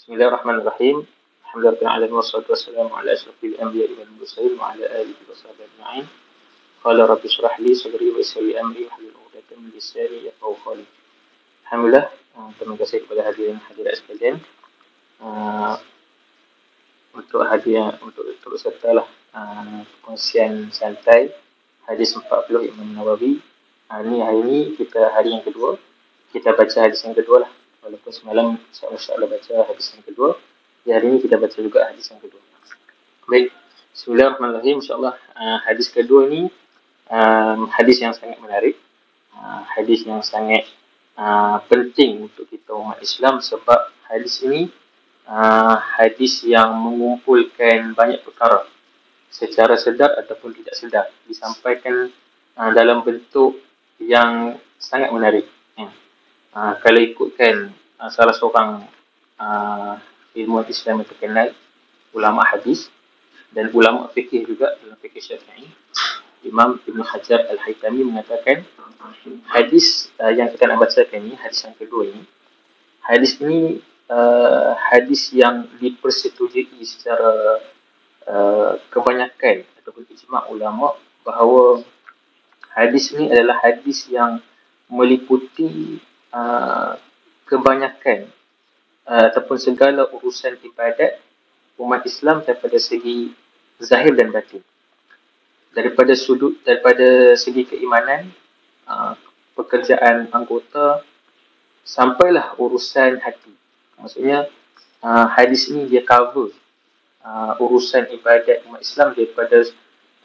Bismillahirrahmanirrahim. Alhamdulillah wassalatu wassalamu ala asyrafil anbiya'i wal mursalin wa ala alihi wa sahbihi ajma'in. Qala rabbi shrah li sadri wa yassir li amri wa hlul 'uqdatam min lisani yafqahu qawli. Alhamdulillah, uh, terima kasih kepada hadirin hadirat sekalian. Uh, untuk hadiah untuk untuk sertalah uh, kongsian santai hadis 40 Imam Nawawi. Uh, ni hari ni kita hari yang kedua. Kita baca hadis yang kedua lah. Walaupun semalam insyaAllah baca hadis yang kedua. Di hari ini kita baca juga hadis yang kedua. Baik. Bismillahirrahmanirrahim. InsyaAllah uh, hadis kedua ni um, hadis yang sangat menarik. Uh, hadis yang sangat uh, penting untuk kita umat Islam sebab hadis ini uh, hadis yang mengumpulkan banyak perkara secara sedar ataupun tidak sedar disampaikan uh, dalam bentuk yang sangat menarik. Ya. Uh, kalau ikutkan uh, salah seorang uh, ilmu Islam yang terkenal, ulama hadis dan ulama fikih juga dalam fikih syafi'i, Imam Ibn Hajar Al-Haytami mengatakan hadis uh, yang kita nak bacakan ini, hadis yang kedua ini, hadis ini uh, hadis yang dipersetujui secara Uh, kebanyakan ataupun ijma' ulama bahawa hadis ini adalah hadis yang meliputi uh, kebanyakan uh, ataupun segala urusan ibadat umat Islam daripada segi zahir dan batin. Daripada sudut daripada segi keimanan, uh, pekerjaan anggota sampailah urusan hati. Maksudnya uh, hadis ini dia cover uh, urusan ibadat umat Islam daripada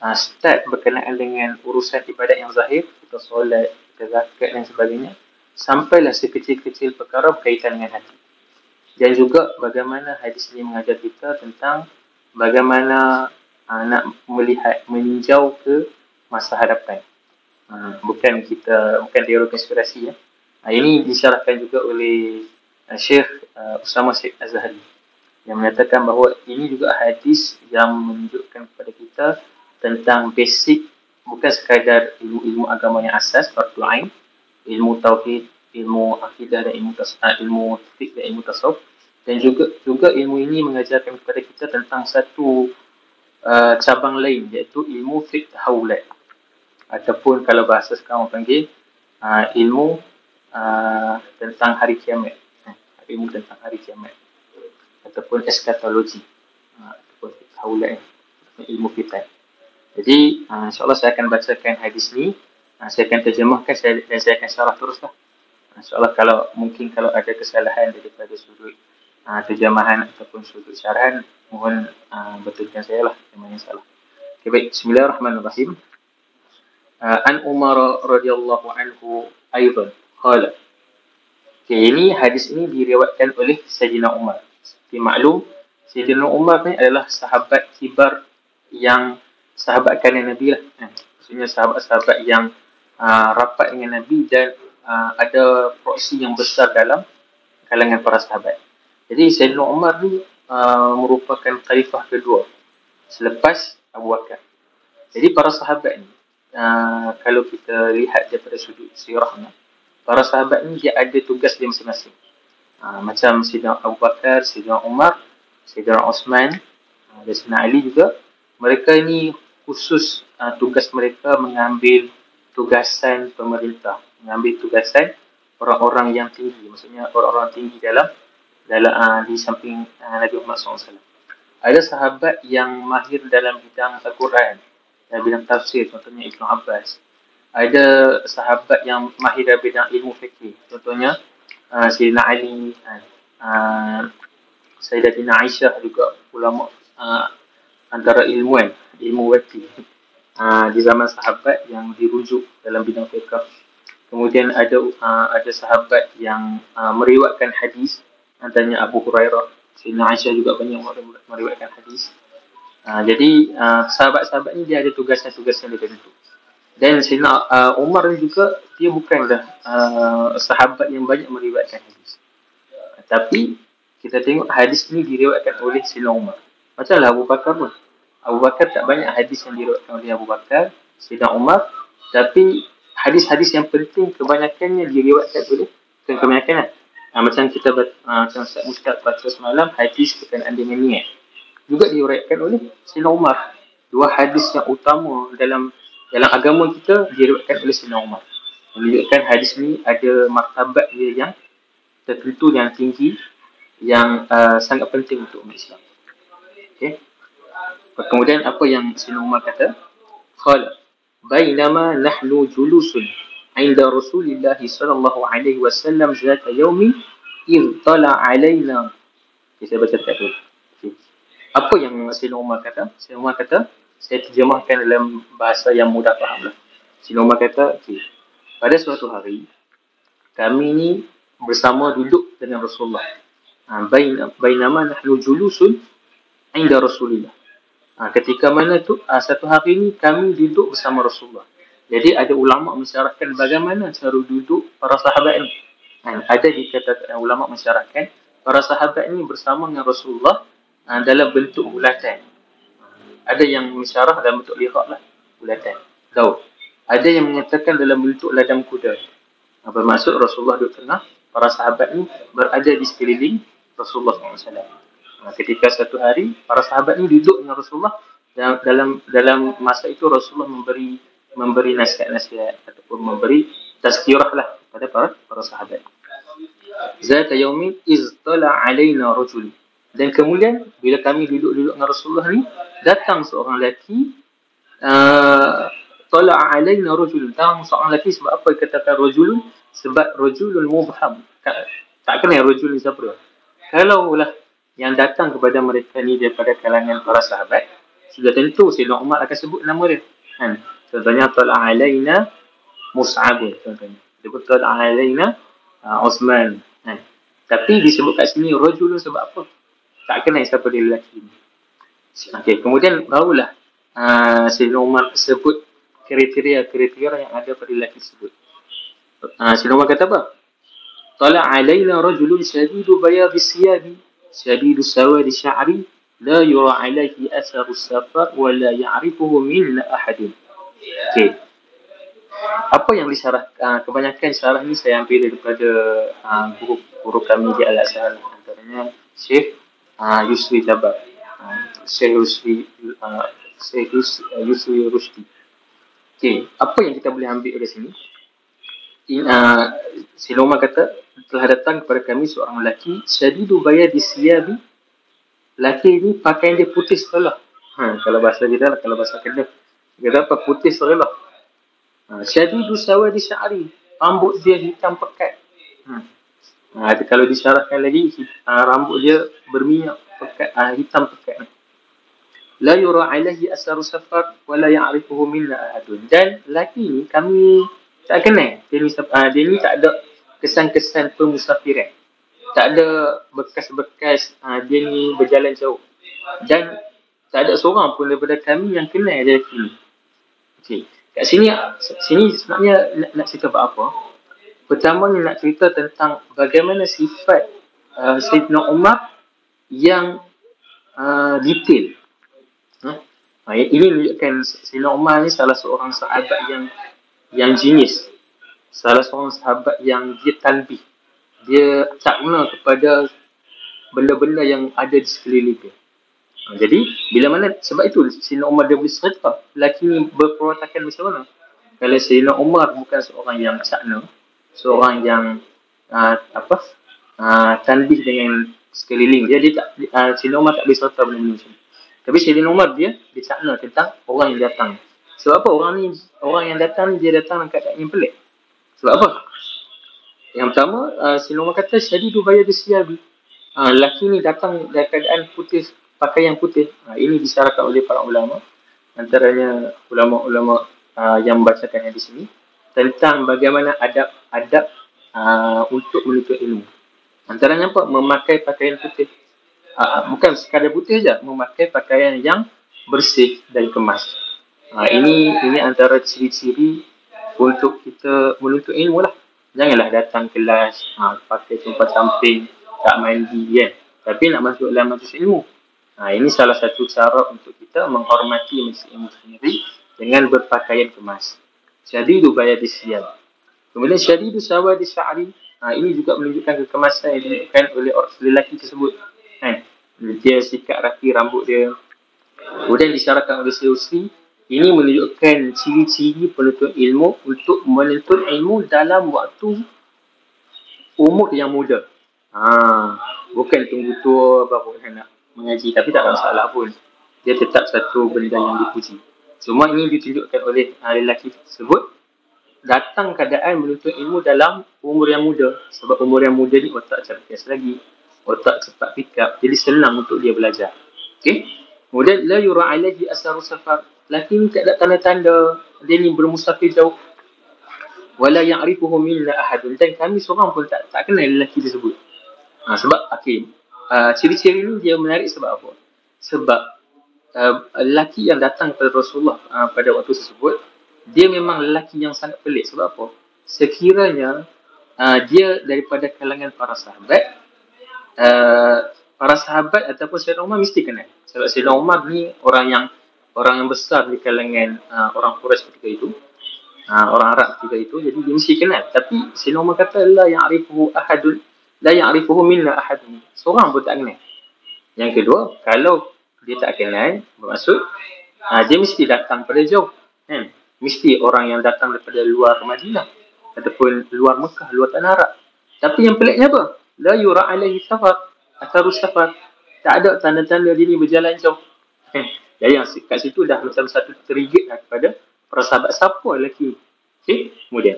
uh, start berkenaan dengan urusan ibadat yang zahir, kita solat, kita zakat dan sebagainya, sampailah sekecil-kecil perkara berkaitan dengan hati. Dan juga bagaimana hadis ini mengajar kita tentang bagaimana uh, nak melihat, meninjau ke masa hadapan. Uh, bukan kita, bukan teori konspirasi ya. Uh, ini disyarahkan juga oleh uh, Syekh uh, Usama Syed Azhari yang menyatakan bahawa ini juga hadis yang menunjukkan kepada kita tentang basic bukan sekadar ilmu-ilmu agama yang asas fardu ain ilmu tauhid ilmu akidah dan ilmu tas ah, ilmu fiqh dan ilmu tasawuf. Dan juga juga ilmu ini mengajarkan kepada kita tentang satu uh, cabang lain iaitu ilmu fiqh tahawulat ataupun kalau bahasa sekarang orang panggil uh, ilmu uh, tentang hari kiamat. Ilmu tentang hari kiamat. Ataupun eskatologi ha, ataupun haulat ilmu fitan. Jadi uh, insyaAllah saya akan bacakan hadis ni saya akan terjemahkan saya, dan saya akan syarah teruslah. InsyaAllah kalau mungkin kalau ada kesalahan daripada sudut uh, terjemahan ataupun sudut syarahan mohon uh, betulkan saya lah mana salah. Okay, baik. Bismillahirrahmanirrahim. Uh, An Umar radhiyallahu anhu aydan qala. Okay, ini hadis ini diriwayatkan oleh Sayyidina Umar seperti maklum Sayyidina Umar ni adalah sahabat kibar yang sahabat kanan Nabi lah eh, maksudnya sahabat-sahabat yang uh, rapat dengan Nabi dan uh, ada proksi yang besar dalam kalangan para sahabat. Jadi Sayyidina Umar ni uh, merupakan khalifah kedua selepas Abu Bakar. Jadi para sahabat ni uh, kalau kita lihat daripada sudut sirah ni para sahabat ni dia ada tugas dia masing-masing. Ha, macam Sayyidina Abu Bakar, Sayyidina Umar, Sayyidina Osman ha, dan Sayyidina Ali juga. Mereka ini khusus ha, tugas mereka mengambil tugasan pemerintah. Mengambil tugasan orang-orang yang tinggi. Maksudnya orang-orang tinggi dalam dalam uh, di samping uh, Nabi Muhammad SAW. Ada sahabat yang mahir dalam bidang Al-Quran. Dalam bidang tafsir. Contohnya Ibn Abbas. Ada sahabat yang mahir dalam bidang ilmu fikir. Contohnya uh, Sayyidina Ali, uh, Sayyidatina Aisyah juga ulama uh, antara ilmuan, ilmu wati uh, di zaman sahabat yang dirujuk dalam bidang fiqh. Kemudian ada uh, ada sahabat yang uh, meriwayatkan hadis antaranya Abu Hurairah, Sayyidina Aisyah juga banyak meriwayatkan hadis. Uh, jadi uh, sahabat-sahabat ni dia ada tugasnya-tugas yang tertentu. Dan Sayyidina uh, Umar juga dia bukanlah uh, sahabat yang banyak meriwayatkan hadis. Tapi kita tengok hadis ini diriwayatkan oleh Sayyidina Umar. Macamlah Abu Bakar pun. Abu Bakar tak banyak hadis yang diriwayatkan oleh Abu Bakar, Sayyidina Umar. Tapi hadis-hadis yang penting kebanyakannya diriwayatkan oleh bukan kebanyakan lah. Ha, macam kita ha, macam Ustaz Mustaq baca semalam, hadis berkenaan dengan niat. Juga diriwayatkan oleh Sina Umar. Dua hadis yang utama dalam dalam agama kita diriwayatkan oleh Sina Umar. Menunjukkan hadis ni ada martabat dia yang tertentu yang tinggi yang uh, sangat penting untuk umat Islam. Okay. Kemudian apa yang Sina Umar kata? Qala bainama nahnu julusun inda Rasulillah sallallahu alaihi wasallam zata yaumi id tala alaina. Okay, saya baca tak tu. Apa yang Sina Umar kata? Sina Umar kata, saya terjemahkan dalam bahasa yang mudah faham lah. Sina Umar kata, okay. pada suatu hari, kami ni bersama duduk dengan Rasulullah. Ha, bainama nahnu julusun inda Rasulillah. Ha, ketika mana tu ha, satu hari ni kami duduk bersama Rasulullah. Jadi ada ulama mensyarahkan bagaimana cara duduk para sahabat ni. Ha, ada dikatakan ulama mensyarahkan para sahabat ni bersama dengan Rasulullah ha, dalam bentuk bulatan. Ada yang mensyarah dalam bentuk lihat lah. Bulatan. Tahu. Ada yang menyatakan dalam bentuk ladang kuda. Ha, bermaksud Rasulullah duduk tengah. Para sahabat ni berada di sekeliling Rasulullah SAW. Ketika satu hari para sahabat ni duduk dengan Rasulullah dalam dalam, masa itu Rasulullah memberi memberi nasihat-nasihat ataupun memberi tazkirah lah kepada para para sahabat. Zat yaumin iz tala alaina rajul. Dan kemudian bila kami duduk-duduk dengan Rasulullah ni datang seorang lelaki uh, tala alaina rajul. Datang seorang lelaki sebab apa dikatakan rajul? Sebab rajulul mubham. Tak kenal rajul ni siapa dia? Yang datang kepada mereka ni daripada kalangan para sahabat sudah tentu Sayyidina Umar akan sebut nama dia. Kan? Contohnya tala alaina Mus'ab contohnya. Sebut tala alaina uh, Osman kan? Tapi disebut kat sini rajulun sebab apa? Tak kenal siapa dia lelaki ni. Okey kemudian barulah uh, Sayyidina Umar sebut kriteria-kriteria yang ada pada lelaki tersebut. Uh, Sayyidina Umar kata apa? Tala alaina rajulun shadidu bayadhi siyabi شديد سواد شعري لا يرى عليه أثر السفر ولا يعرفه من أحد okay. apa yang disyarah uh, kebanyakan syarah ni saya ambil daripada uh, guru guru kami di Al Azhar antaranya Syekh uh, Yusri Jabar uh, Syekh Yusri uh, Syekh Yusri Rusdi okay. apa yang kita boleh ambil dari sini uh, Siloma kata telah datang kepada kami seorang lelaki. Syadidu bayar di siyabi. Lelaki ini pakaian dia putih setelah ha, kalau bahasa kita lah kalau bahasa kita dia apa putih setelah ha, syadidu sawa di syari. Rambut dia hitam pekat. Ha. Ha, kalau disyarahkan lagi ha, rambut dia berminyak pekat ha, hitam pekat. La yura alaihi asaru safar wa la ya'rifuhu minna ahadun. Dan lelaki ni kami tak kenal. Dia ni, uh, dia ni tak ada kesan-kesan pemusafiran. Tak ada bekas-bekas uh, dia ni berjalan jauh. Dan tak ada seorang pun daripada kami yang kenal dia ni okay. kat sini sini sebenarnya nak, nak cerita apa? Pertama ni nak cerita tentang bagaimana sifat uh, Sayyidina Umar yang uh, detail. Huh? ini menunjukkan Sayyidina Umar ni salah seorang sahabat yang yang jenis salah seorang sahabat yang dia tanbih dia tak guna kepada benda-benda yang ada di sekeliling dia. Ha, jadi bila mana sebab itu Sayyidina Umar dia boleh serta lelaki ni berperwatakan macam mana kalau Sayyidina Umar bukan seorang yang sakna seorang yang uh, apa uh, tanbih dengan sekeliling dia, dia tak uh, Sayyidina Umar tak boleh serta benda-benda macam tapi Sayyidina Umar dia dia sakna tentang orang yang datang. Sebab apa? Orang ni orang yang datang ni dia datang dalam keadaan yang pelik. Sebab apa? Yang pertama, uh, Sinoma kata syadi tu bayar disiabi. Uh, lelaki ni datang dalam keadaan putih, pakaian putih. Uh, ini disyaratkan oleh para ulama. Antaranya ulama-ulama uh, yang membacakannya di sini. Tentang bagaimana adab-adab uh, untuk menuntut ilmu. Antaranya apa? Memakai pakaian putih. Uh, bukan sekadar putih saja. Memakai pakaian yang bersih dan kemas. Ha, ini ini antara ciri-ciri untuk kita menuntut ilmu lah. Janganlah datang kelas, ha, pakai tempat samping, tak mandi kan. Tapi nak masuk dalam majlis ilmu. Ha, ini salah satu cara untuk kita menghormati majlis ilmu sendiri dengan berpakaian kemas. Bayar di siang. Kemudian syadidu sawa di sya'ri. Ha, Ha, ini juga menunjukkan kekemasan yang ditunjukkan oleh orang lelaki tersebut. Kan? Dia sikat rapi rambut dia. Kemudian disyaratkan oleh Sri ini menunjukkan ciri-ciri penuntut ilmu untuk menuntut ilmu dalam waktu umur yang muda. Ha, bukan tunggu tua baru nak mengaji. Tapi tak ada masalah pun. Dia tetap satu benda yang dipuji. Cuma ini ditunjukkan oleh lelaki tersebut datang keadaan menuntut ilmu dalam umur yang muda sebab umur yang muda ni otak cerdas lagi otak cepat pick up jadi senang untuk dia belajar okey kemudian la yura alaihi asaru safar laki ni tak ada tanda-tanda. Dia ni bermusafir jauh. Wala ya'rifuhu minna ahadun. Dan kami seorang pun tak tak kenal lelaki tersebut. Ha, sebab okey uh, ciri-ciri ni dia menarik sebab apa? Sebab uh, lelaki yang datang kepada Rasulullah uh, pada waktu tersebut dia memang lelaki yang sangat pelik. Sebab apa? Sekiranya uh, dia daripada kalangan para sahabat uh, para sahabat ataupun Sayyidina Umar mesti kenal. Sebab Sayyidina Umar ni orang yang orang yang besar di kalangan uh, orang Quraisy ketika itu uh, orang Arab ketika itu jadi dia mesti kenal tapi Sayyidina Umar kata la ya'rifuhu ahadun la ya'rifuhu minna ahadun seorang pun tak kenal yang kedua kalau dia tak kenal bermaksud uh, dia mesti datang pada jauh kan mesti orang yang datang daripada luar Madinah ataupun luar Mekah, luar tanah Arab. Tapi yang peliknya apa? La yura alaihi safar, atharu safar. Tak ada tanda-tanda dia ni berjalan jauh. Eh, jadi yang kat situ dah macam satu trigger lah kepada para sahabat siapa lelaki ni. Okay? Kemudian.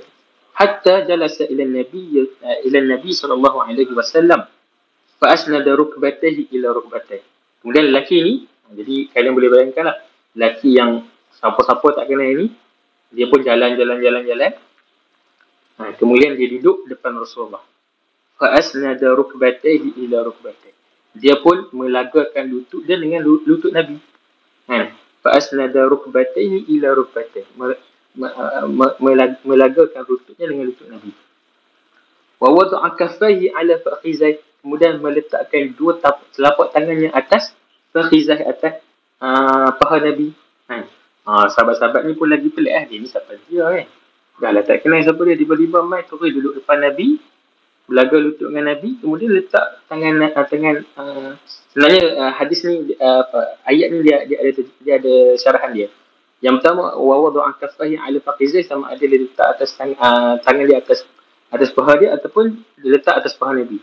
Hatta jalasa ila Nabi ila Nabi sallallahu alaihi wasallam fa asnada rukbatayhi ila rukbatayhi. Kemudian lelaki ni, jadi kalian boleh bayangkan lah, lelaki yang siapa-siapa tak kenal ni, dia pun jalan-jalan-jalan-jalan. Ha, kemudian dia duduk depan Rasulullah. Fa'asnada rukbatayhi ila rukbatayhi. Dia pun melagakan lutut dia dengan lutut Nabi. Ha, Fa'asnada rukbatayhi ila rukbatayhi. Melagakan lututnya dengan lutut Nabi. Wa wada'a kaffayhi ala fa'khizai. Kemudian meletakkan dua telapak tangannya atas fa'khizai atas uh, paha Nabi. Ha. Ha, sahabat-sahabat ni pun lagi pelik eh. Dia ni siapa dia kan. Dah lah tak kenal siapa dia. Tiba-tiba mai terus duduk depan Nabi. Belaga lutut dengan Nabi. Kemudian letak tangan uh, tangan uh, sebenarnya uh, hadis ni uh, ayat ni dia, dia ada dia ada syarahan dia. Yang pertama wa wada'a kaffahi 'ala faqizai sama ada dia letak atas tang, uh, tangan dia atas atas paha dia ataupun dia letak atas paha Nabi.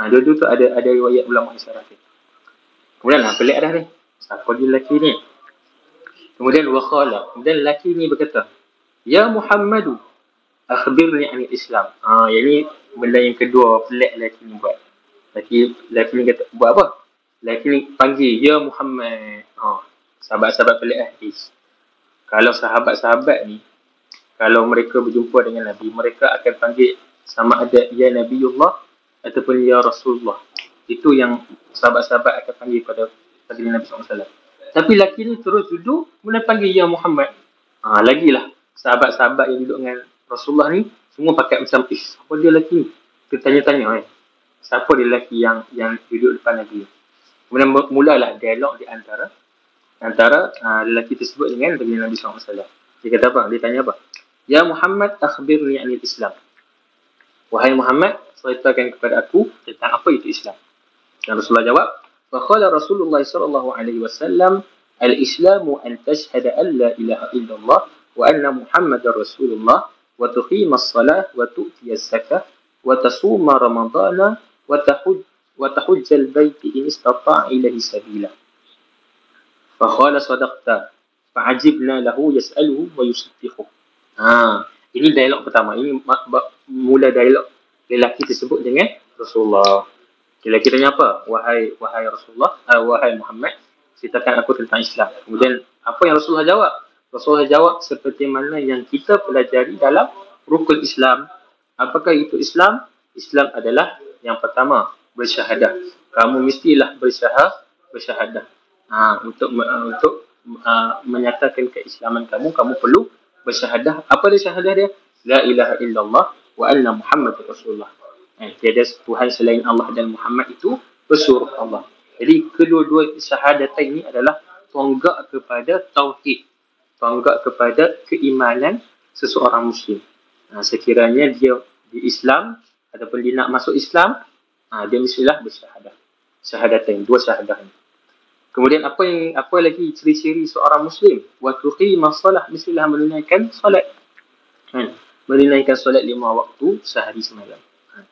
Ha, dua-dua tu ada ada riwayat ulama yang syarah Kemudian lah pelik dah ni. Siapa dia lelaki ni? Kemudian wakhala. Kemudian lelaki ni berkata, Ya Muhammadu, akhbirni an Islam. Ah, yang ni benda yang kedua pelik lelaki ni buat. Lelaki, lelaki ni kata, buat apa? Lelaki ni panggil, Ya Muhammad. Ah, sahabat-sahabat pelik eh. Is. Kalau sahabat-sahabat ni, kalau mereka berjumpa dengan Nabi, mereka akan panggil sama ada Ya Nabiullah ataupun Ya Rasulullah. Itu yang sahabat-sahabat akan panggil pada pada Nabi SAW. Tapi laki ni terus duduk, kemudian panggil Ya Muhammad. Ha, lagilah sahabat-sahabat yang duduk dengan Rasulullah ni, semua pakai macam Eh apa dia lelaki ni Kita tanya-tanya kan eh. Siapa dia lelaki yang Yang duduk depan Nabi Kemudian mulalah dialog di antara Antara uh, lelaki tersebut dengan Nabi Nabi SAW Dia kata apa? Dia tanya apa? Ya Muhammad akhbir ni'ani Islam Wahai Muhammad Ceritakan kepada aku Tentang apa itu Islam Dan Rasulullah jawab Fakala Rasulullah sallallahu alaihi wasallam al-Islamu an tashhada an la ilaha illallah wa anna Muhammadar Rasulullah وتقيم الصلاة wa الزكاة وتصوم رمضان وتحج وتحج البيت إن استطاع إليه سبيلا فقال صدقت فعجبنا له wa ويصدقه Ha, ini dialog pertama. Ini mula dialog lelaki tersebut dengan Rasulullah. Lelaki tanya apa? Wahai wahai Rasulullah uh, wahai Muhammad ceritakan aku tentang Islam. Kemudian apa yang Rasulullah jawab? Rasulullah jawab seperti mana yang kita pelajari dalam rukun Islam. Apakah itu Islam? Islam adalah yang pertama bersyahadah. Kamu mestilah bersyahadah, bersyahadah. Ha, untuk uh, untuk uh, menyatakan keislaman kamu, kamu perlu bersyahadah. Apa dia syahadah dia? La ilaha illallah wa anna Muhammad Rasulullah eh, tiada Tuhan selain Allah dan Muhammad itu pesuruh Allah. Jadi kedua-dua syahadat ini adalah tonggak kepada tauhid, tonggak kepada keimanan seseorang muslim. Nah, sekiranya dia di Islam, ataupun dia nak masuk Islam, ha, dia mestilah bersyahadah. Syahadatain, dua syahadah ini. Kemudian apa yang apa lagi ciri-ciri seorang muslim? Wa tuqima salah mestilah menunaikan solat. Ha, menunaikan solat lima waktu sehari semalam. Ha.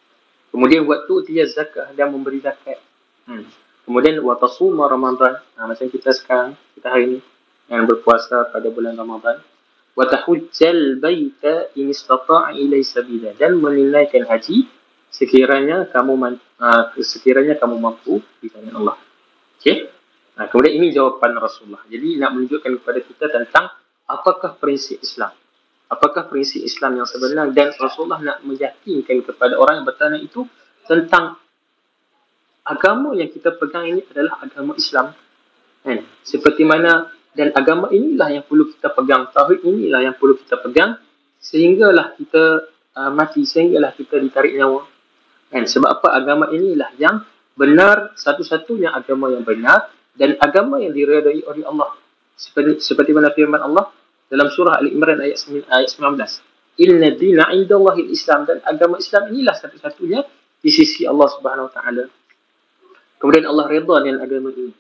Kemudian waktu dia zakat dan memberi zakat. Hmm. Kemudian wa tasuma Ramadan. Ha, macam kita sekarang, kita hari ini yang berpuasa pada bulan Ramadan wa tahujjal baita in istata'a ilai sabila dan menunaikan haji sekiranya kamu uh, sekiranya kamu mampu di tangan Allah. Okey. Nah, kemudian ini jawapan Rasulullah. Jadi nak menunjukkan kepada kita tentang apakah prinsip Islam. Apakah prinsip Islam yang sebenar dan Rasulullah nak meyakinkan kepada orang yang bertanya itu tentang agama yang kita pegang ini adalah agama Islam. Kan? Seperti mana dan agama inilah yang perlu kita pegang. Tauhid inilah yang perlu kita pegang. Sehinggalah kita uh, mati sehinggalah kita ditarik nyawa. Kan? Sebab apa? Agama inilah yang benar satu-satunya agama yang benar dan agama yang diredai oleh Allah. Seperti seperti mana firman Allah dalam surah Ali Imran ayat 9 ayat 19 inna dina indallahi islam dan agama Islam inilah satu-satunya di sisi Allah Subhanahu wa taala. Kemudian Allah redha dengan agama ini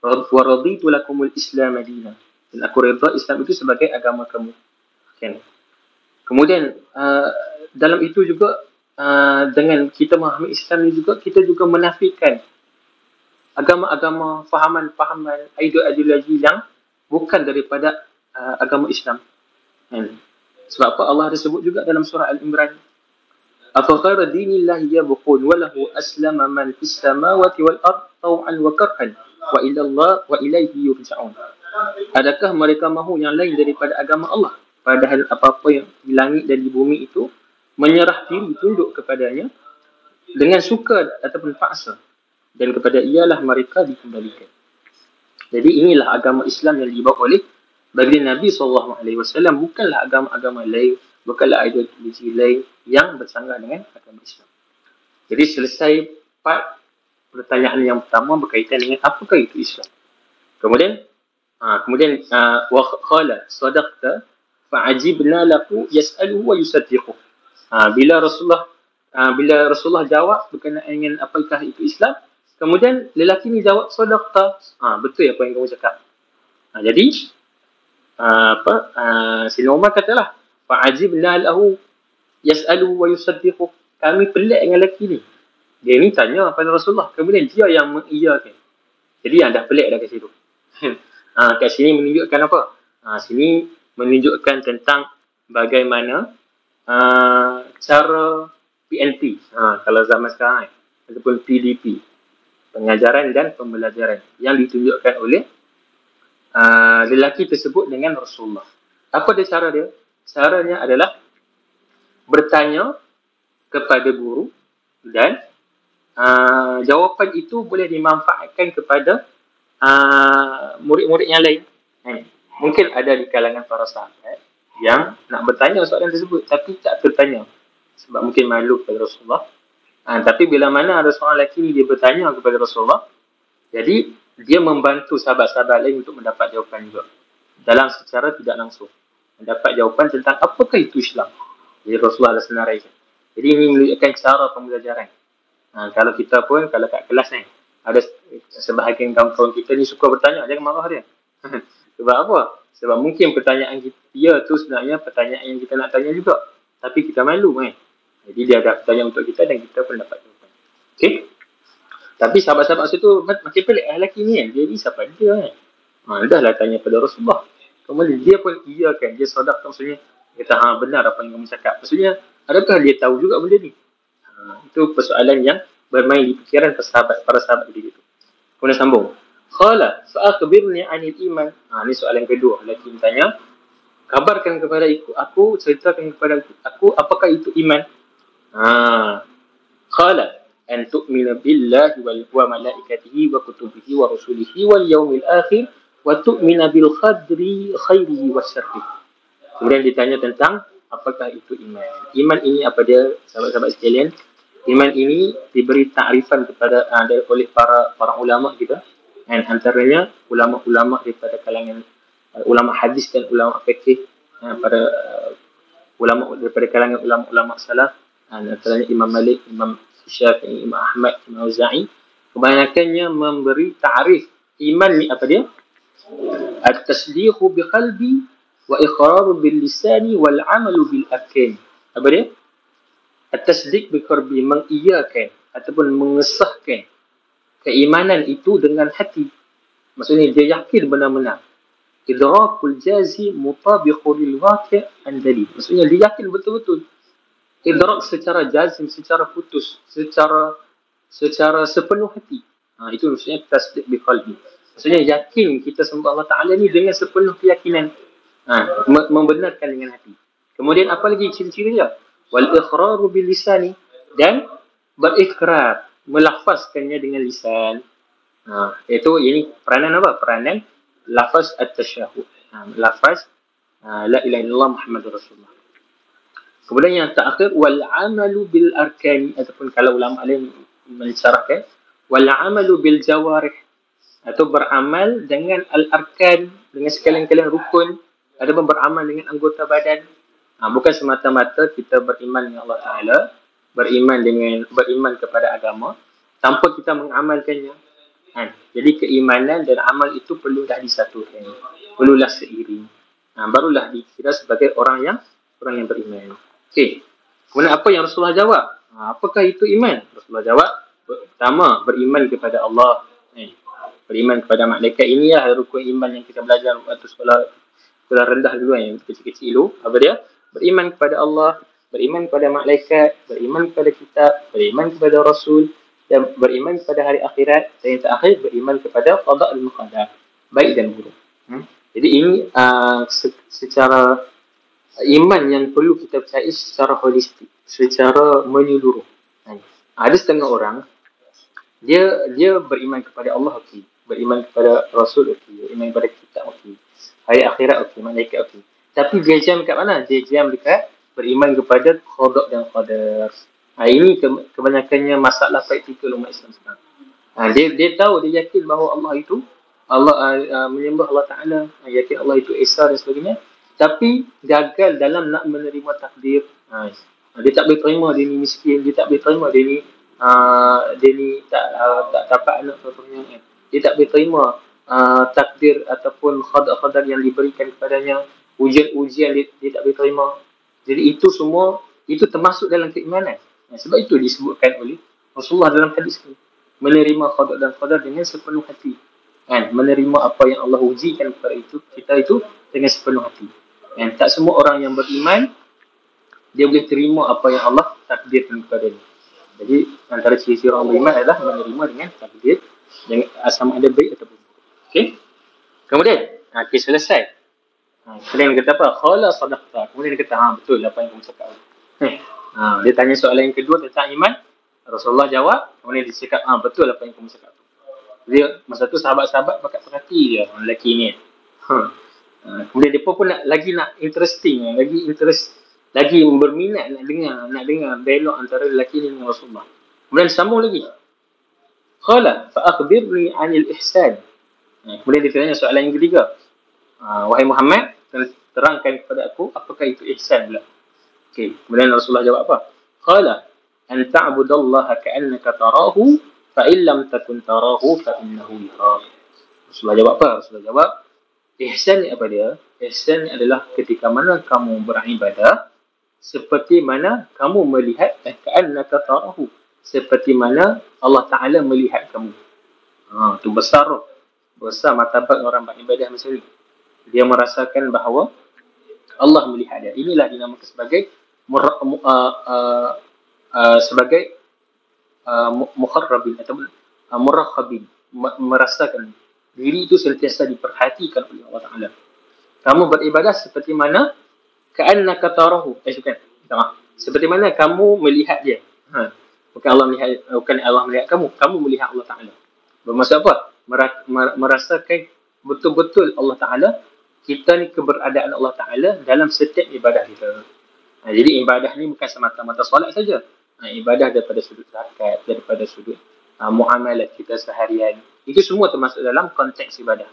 wa raditu lakumul islam madina dan aku redha Islam itu sebagai agama kamu. Kan? Kemudian uh, dalam itu juga uh, dengan kita memahami Islam ini juga kita juga menafikan agama-agama fahaman-fahaman ideologi yang bukan daripada uh, agama Islam. Kan? Sebab apa? Allah ada sebut juga dalam surah Al-Imran afa ghayra dinillahi yabqun wa lahu aslama man fis samawati wal ard taw'an wa ilallah wa ilaihi yurja'un. Adakah mereka mahu yang lain daripada agama Allah? Padahal apa-apa yang di langit dan di bumi itu menyerah diri tunduk kepadanya dengan suka ataupun paksa dan kepada ialah mereka dikembalikan. Jadi inilah agama Islam yang dibawa oleh bagi Nabi SAW bukanlah agama-agama lain, bukanlah ideologi lain yang bersangga dengan agama Islam. Jadi selesai part pertanyaan yang pertama berkaitan dengan apakah itu Islam. Kemudian ha, kemudian ha, wa qala sadaqta fa ajibna lahu yas'aluhu wa yusaddiquhu. Ha, bila Rasulullah ha, bila Rasulullah jawab berkenaan dengan apakah itu Islam, kemudian lelaki ni jawab sadaqta. Ha, betul apa yang kamu cakap. Ha, jadi ha, apa ha, Sina Umar katalah fa ajibna lahu yas'aluhu wa yusaddiquhu. Kami pelik dengan lelaki ni. Dia ni tanya pada Rasulullah. Kemudian dia yang mengiyakan. Jadi yang dah pelik dah kat situ. ha, kat sini menunjukkan apa? Ha, sini menunjukkan tentang bagaimana uh, cara PNP. Ha, kalau zaman sekarang. Ataupun PDP. Pengajaran dan pembelajaran. Yang ditunjukkan oleh uh, lelaki tersebut dengan Rasulullah. Apa dia cara dia? Caranya adalah bertanya kepada guru dan uh, jawapan itu boleh dimanfaatkan kepada uh, murid-murid yang lain. Eh, mungkin ada di kalangan para sahabat yang nak bertanya soalan tersebut tapi tak tertanya sebab mungkin malu kepada Rasulullah. Uh, tapi bila mana ada seorang lelaki ni dia bertanya kepada Rasulullah, jadi dia membantu sahabat-sahabat lain untuk mendapat jawapan juga dalam secara tidak langsung mendapat jawapan tentang apakah itu Islam. Jadi Rasulullah ada senaraikan. Jadi ini menunjukkan cara pembelajaran. Ha, kalau kita pun, kalau kat kelas ni, ada sebahagian kawan-kawan kita ni suka bertanya, jangan marah dia. Sebab apa? Sebab mungkin pertanyaan dia tu sebenarnya pertanyaan yang kita nak tanya juga. Tapi kita malu kan. Jadi dia ada pertanyaan untuk kita dan kita pun dapat jawapan. Okay? Tapi sahabat-sahabat situ macam pelik lah lelaki ni kan. Dia ni siapa dia kan. Ha, dah lah tanya pada Rasulullah. Kemudian dia pun iya kan. Dia sodak maksudnya. Dia kata, ha, benar apa yang kamu cakap. Maksudnya, adakah dia tahu juga benda ni? Ha, itu persoalan yang bermain di fikiran para sahabat para sahabat itu. Kemudian sambung. Qala fa akhbirni 'anil iman. Ha ni soalan kedua. Lelaki bertanya, kabarkan kepada aku, aku ceritakan kepada aku, aku apakah itu iman? Ha. Qala an tu'mina billahi wal wa malaikatihi wa kutubihi wa rusulihi wal yawmil akhir wa tu'mina bil qadri khairihi wa syarrihi. Kemudian ditanya tentang apakah itu iman. Iman ini apa dia sahabat-sahabat sekalian? Iman ini diberi takrifan kepada uh, oleh para para ulama kita dan antaranya ulama-ulama daripada kalangan uh, ulama hadis dan ulama fikih uh, pada uh, ulama daripada kalangan ulama-ulama salaf antaranya Imam Malik, Imam Syafi'i, Imam Ahmad, Imam Za'i kebanyakannya memberi ta'rif iman ni apa dia? At-tasdiqu bi qalbi wa iqraru bil lisani wal amalu bil arkan. Apa dia? At-tasdiq bi mengiyakan ataupun mengesahkan keimanan itu dengan hati. Maksudnya dia yakin benar-benar. Idrakul jazi mutabiqu lil waqi' an dalil. Maksudnya dia yakin betul-betul idrak secara jazim, secara putus, secara secara sepenuh hati. Ha, itu maksudnya tasdik bi qalbi. Maksudnya yakin kita sembah Allah Ta'ala ni dengan sepenuh keyakinan. Ha, membenarkan dengan hati. Kemudian apa lagi ciri-ciri dia? Wal ikhraru bil lisani dan berikrar, melafazkannya dengan lisan. Ha, itu ini peranan apa? Peranan lafaz at-tasyahud. Ha, lafaz ha, la ilaha illallah Muhammadur Rasulullah. Kemudian yang terakhir wal amalu bil arkani ataupun kalau ulama lain mensyarahkan wal amalu bil jawarih atau beramal dengan al arkan dengan sekalian-kalian rukun ataupun beramal dengan anggota badan ha, bukan semata-mata kita beriman dengan Allah Taala beriman dengan beriman kepada agama tanpa kita mengamalkannya ha, jadi keimanan dan amal itu perlu dah disatukan perlulah seiring ha, barulah dikira sebagai orang yang orang yang beriman Okey. Kemudian apa yang Rasulullah jawab? Ha, apakah itu iman? Rasulullah jawab, pertama beriman kepada Allah. Eh, beriman kepada malaikat ini lah rukun iman yang kita belajar waktu sekolah sekolah rendah dulu kan, yang kecil-kecil dulu. Apa dia? Beriman kepada Allah, beriman kepada malaikat, beriman kepada kitab, beriman kepada Rasul dan beriman kepada hari akhirat dan yang terakhir beriman kepada qada al-qadar baik dan buruk. Hmm? Jadi ini uh, secara iman yang perlu kita percayai secara holistik, secara menyeluruh. Ada setengah orang dia dia beriman kepada Allah okey, beriman kepada Rasul okey, beriman kepada kitab okey, hari akhirat okey, malaikat okey. Tapi dia jam kat mana? Dia jam dekat beriman kepada qada dan qadar. Ha, ini ke, kebanyakannya masalah praktikal umat Islam sekarang. Ha, dia dia tahu dia yakin bahawa Allah itu Allah uh, uh, menyembah Allah Taala, yakin Allah itu esa dan sebagainya tapi gagal dalam nak menerima takdir. Ha, dia tak boleh terima dia ni miskin, dia tak boleh terima dia ni uh, dia ni tak uh, tak dapat anak contohnya. Dia tak boleh terima uh, takdir ataupun khadar-khadar yang diberikan kepadanya, ujian-ujian dia, dia tak boleh terima. Jadi itu semua itu termasuk dalam keimanan. Ha, sebab itu disebutkan oleh Rasulullah dalam hadis ini menerima khadar dan khadar dengan sepenuh hati. Kan? Menerima apa yang Allah ujikan kepada itu kita itu dengan sepenuh hati. Dan tak semua orang yang beriman dia boleh terima apa yang Allah takdirkan kepada dia. Jadi antara ciri-ciri orang beriman adalah menerima dengan takdir dengan asam ada baik ataupun buruk. Okey. Kemudian, ha, okay, selesai. Ha, kemudian dia kata apa? Khala sadaqta. Kemudian dia kata, ha, betul apa yang kamu cakap. Eh, ha, dia tanya soalan yang kedua tentang iman. Rasulullah jawab. Kemudian dia cakap, ha, betul apa yang kamu cakap. Dia, masa tu sahabat-sahabat pakai perhati dia, lelaki ni. Ha. Ha, kemudian dia pun nak lagi nak interesting, lagi interest, lagi berminat nak dengar, nak dengar belok antara lelaki ni dengan Rasulullah. Kemudian sambung lagi. Qala fa akhbirni 'anil ihsan. Ha, kemudian dia tanya soalan yang ketiga. Ha, wahai Muhammad, terangkan kepada aku apakah itu ihsan pula. Okey, kemudian Rasulullah jawab apa? Qala an ta'budallaha ka'annaka tarahu fa illam takun tarahu fa innahu yarak. Rasulullah jawab apa? Rasulullah jawab Ihsan ni apa dia? Ihsan adalah ketika mana kamu beribadah seperti mana kamu melihat dan ka'annaka tarahu seperti mana Allah Taala melihat kamu. Ha, tu besar tu. Besar martabat orang beribadah macam ni. Dia merasakan bahawa Allah melihat dia. Inilah dinamakan sebagai mur, uh, uh, uh, sebagai uh, mukharrabin atau uh, murakhabin merasakan diri itu sentiasa diperhatikan oleh Allah Taala. Kamu beribadah seperti mana ka'annaka tarahu. Eh bukan. Seperti mana kamu melihat dia. Ha. Bukan Allah melihat bukan Allah melihat kamu, kamu melihat Allah Taala. Bermaksud apa? Merasakan betul-betul Allah Taala kita ni keberadaan Allah Taala dalam setiap ibadah kita. Ha, jadi ibadah ni bukan semata-mata solat saja. Ha, ibadah daripada sudut zakat, daripada sudut uh, muamalat kita seharian, itu semua termasuk dalam konteks ibadah.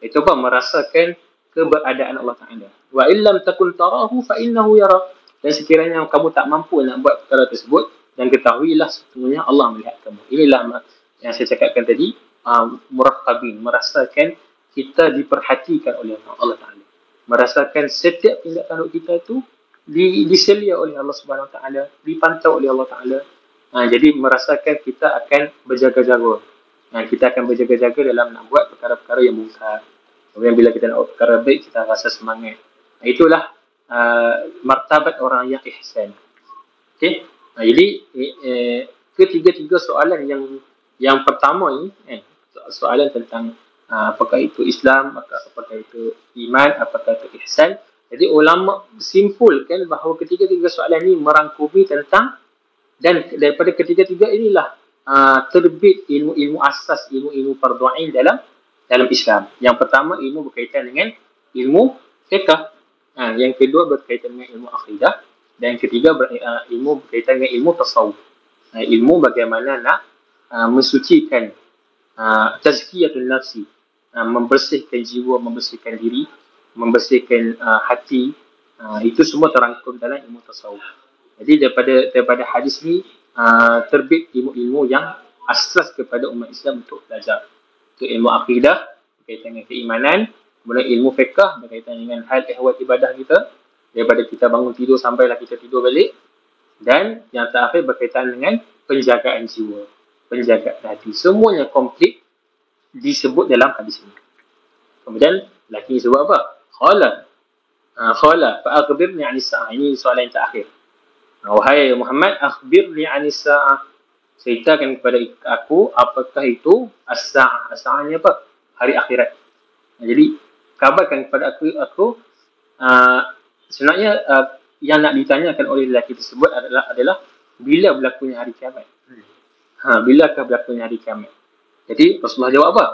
Itu apa? Merasakan keberadaan Allah Ta'ala. Wa illam takun tarahu fa innahu yara. Dan sekiranya kamu tak mampu nak buat perkara tersebut, dan ketahuilah sebenarnya Allah melihat kamu. Inilah yang saya cakapkan tadi, uh, muraqabin, merasakan kita diperhatikan oleh Allah Ta'ala. Merasakan setiap tindakan kita itu di, diselia oleh Allah Subhanahu Taala, dipantau oleh Allah Taala. Ha, jadi merasakan kita akan berjaga-jaga. Ha, kita akan berjaga-jaga dalam nak buat perkara-perkara yang mungkar. Kemudian bila kita nak buat perkara baik, kita rasa semangat. Ha, itulah uh, martabat orang yang ihsan. Okey. Ha, jadi eh, ketiga-tiga soalan yang yang pertama ini, eh, soalan tentang apakah itu Islam, apakah, itu iman, apakah itu ihsan. Jadi ulama simpulkan bahawa ketiga-tiga soalan ini merangkumi tentang dan daripada ketiga-tiga inilah uh, terbit ilmu-ilmu asas, ilmu-ilmu fardu'ain dalam dalam Islam. Yang pertama ilmu berkaitan dengan ilmu fiqh. Uh, yang kedua berkaitan dengan ilmu akidah dan yang ketiga ber, uh, ilmu berkaitan dengan ilmu tasawuf. Uh, ilmu bagaimana nak uh, mensucikan uh, tazkiyatun nafsi, uh, membersihkan jiwa, membersihkan diri, membersihkan uh, hati. Uh, itu semua terangkum dalam ilmu tasawuf. Jadi daripada daripada hadis ni uh, terbit ilmu-ilmu yang asas kepada umat Islam untuk belajar. Itu ilmu akidah berkaitan dengan keimanan, kemudian ilmu fiqh berkaitan dengan hal ehwal ibadah kita daripada kita bangun tidur sampailah kita tidur balik dan yang terakhir berkaitan dengan penjagaan jiwa, penjagaan hati. Semuanya komplit disebut dalam hadis ini. Kemudian laki sebut apa? Khala. Uh, khala fa akhbirni 'an as-sa'ah. Ini soalan yang terakhir. Wahai Muhammad, akhbirni anis sa'ah. Ceritakan kepada aku apakah itu as-sa'ah. As-sa'ah ni apa? Hari akhirat. Jadi, kabarkan kepada aku, aku uh, sebenarnya uh, yang nak ditanyakan oleh lelaki tersebut adalah adalah bila berlakunya hari kiamat. Ha, bilakah berlakunya hari kiamat? Jadi, Rasulullah jawab apa?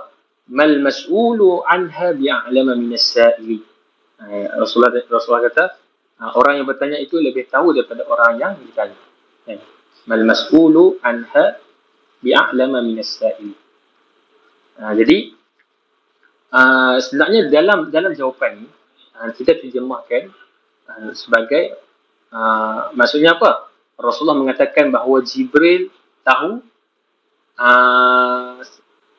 Mal mas'ulu anha bi'a'lama minas sa'ili. Uh, Rasulullah, Rasulullah kata, Ha, orang yang bertanya itu lebih tahu daripada orang yang ditanya. Ya. Mal mas'ulu anha bi'a'lama minas sa'il. Ha, jadi sebenarnya dalam dalam jawapan ni uh, kita terjemahkan sebagai maksudnya apa? Rasulullah mengatakan bahawa Jibril tahu uh,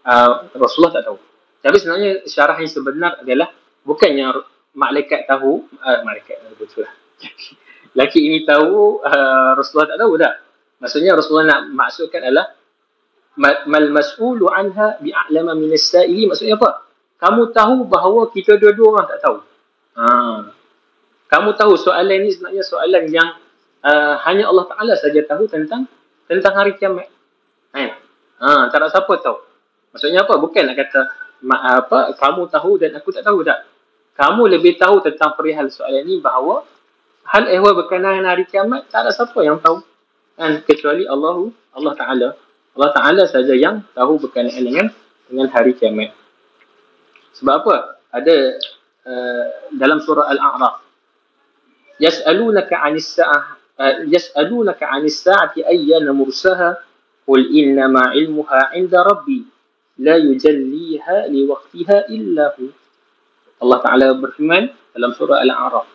uh, Rasulullah tak tahu. Tapi sebenarnya syarah yang sebenar adalah bukannya malaikat tahu, uh, malaikat betul lah. Laki ini tahu, uh, Rasulullah tak tahu dah. Maksudnya Rasulullah nak maksudkan adalah mal mas'ulu anha bi'a'lama min as-sa'ili maksudnya apa? Kamu tahu bahawa kita dua-dua orang tak tahu. Ha. Kamu tahu soalan ini sebenarnya soalan yang uh, hanya Allah Taala saja tahu tentang tentang hari kiamat. Ha, tak ada siapa tahu. Maksudnya apa? Bukan nak kata apa? Kamu tahu dan aku tak tahu. Tak. Kamu lebih tahu tentang perihal soalan ini bahawa hal ehwal berkenaan hari kiamat tak ada siapa yang tahu. Kan? Kecuali Allah Allah Taala. Allah Taala saja yang tahu berkenaan dengan dengan hari kiamat. Sebab apa? Ada uh, dalam surah al-a'raf. Yas'alunaka 'anis sa'ah uh, yas'alunaka 'anis sa'ati ayyana mursaha qul inna ma 'ilmuha 'inda rabbi la yujalliha liwaqtiha illa hu Allah Ta'ala berfirman dalam surah Al-A'raf.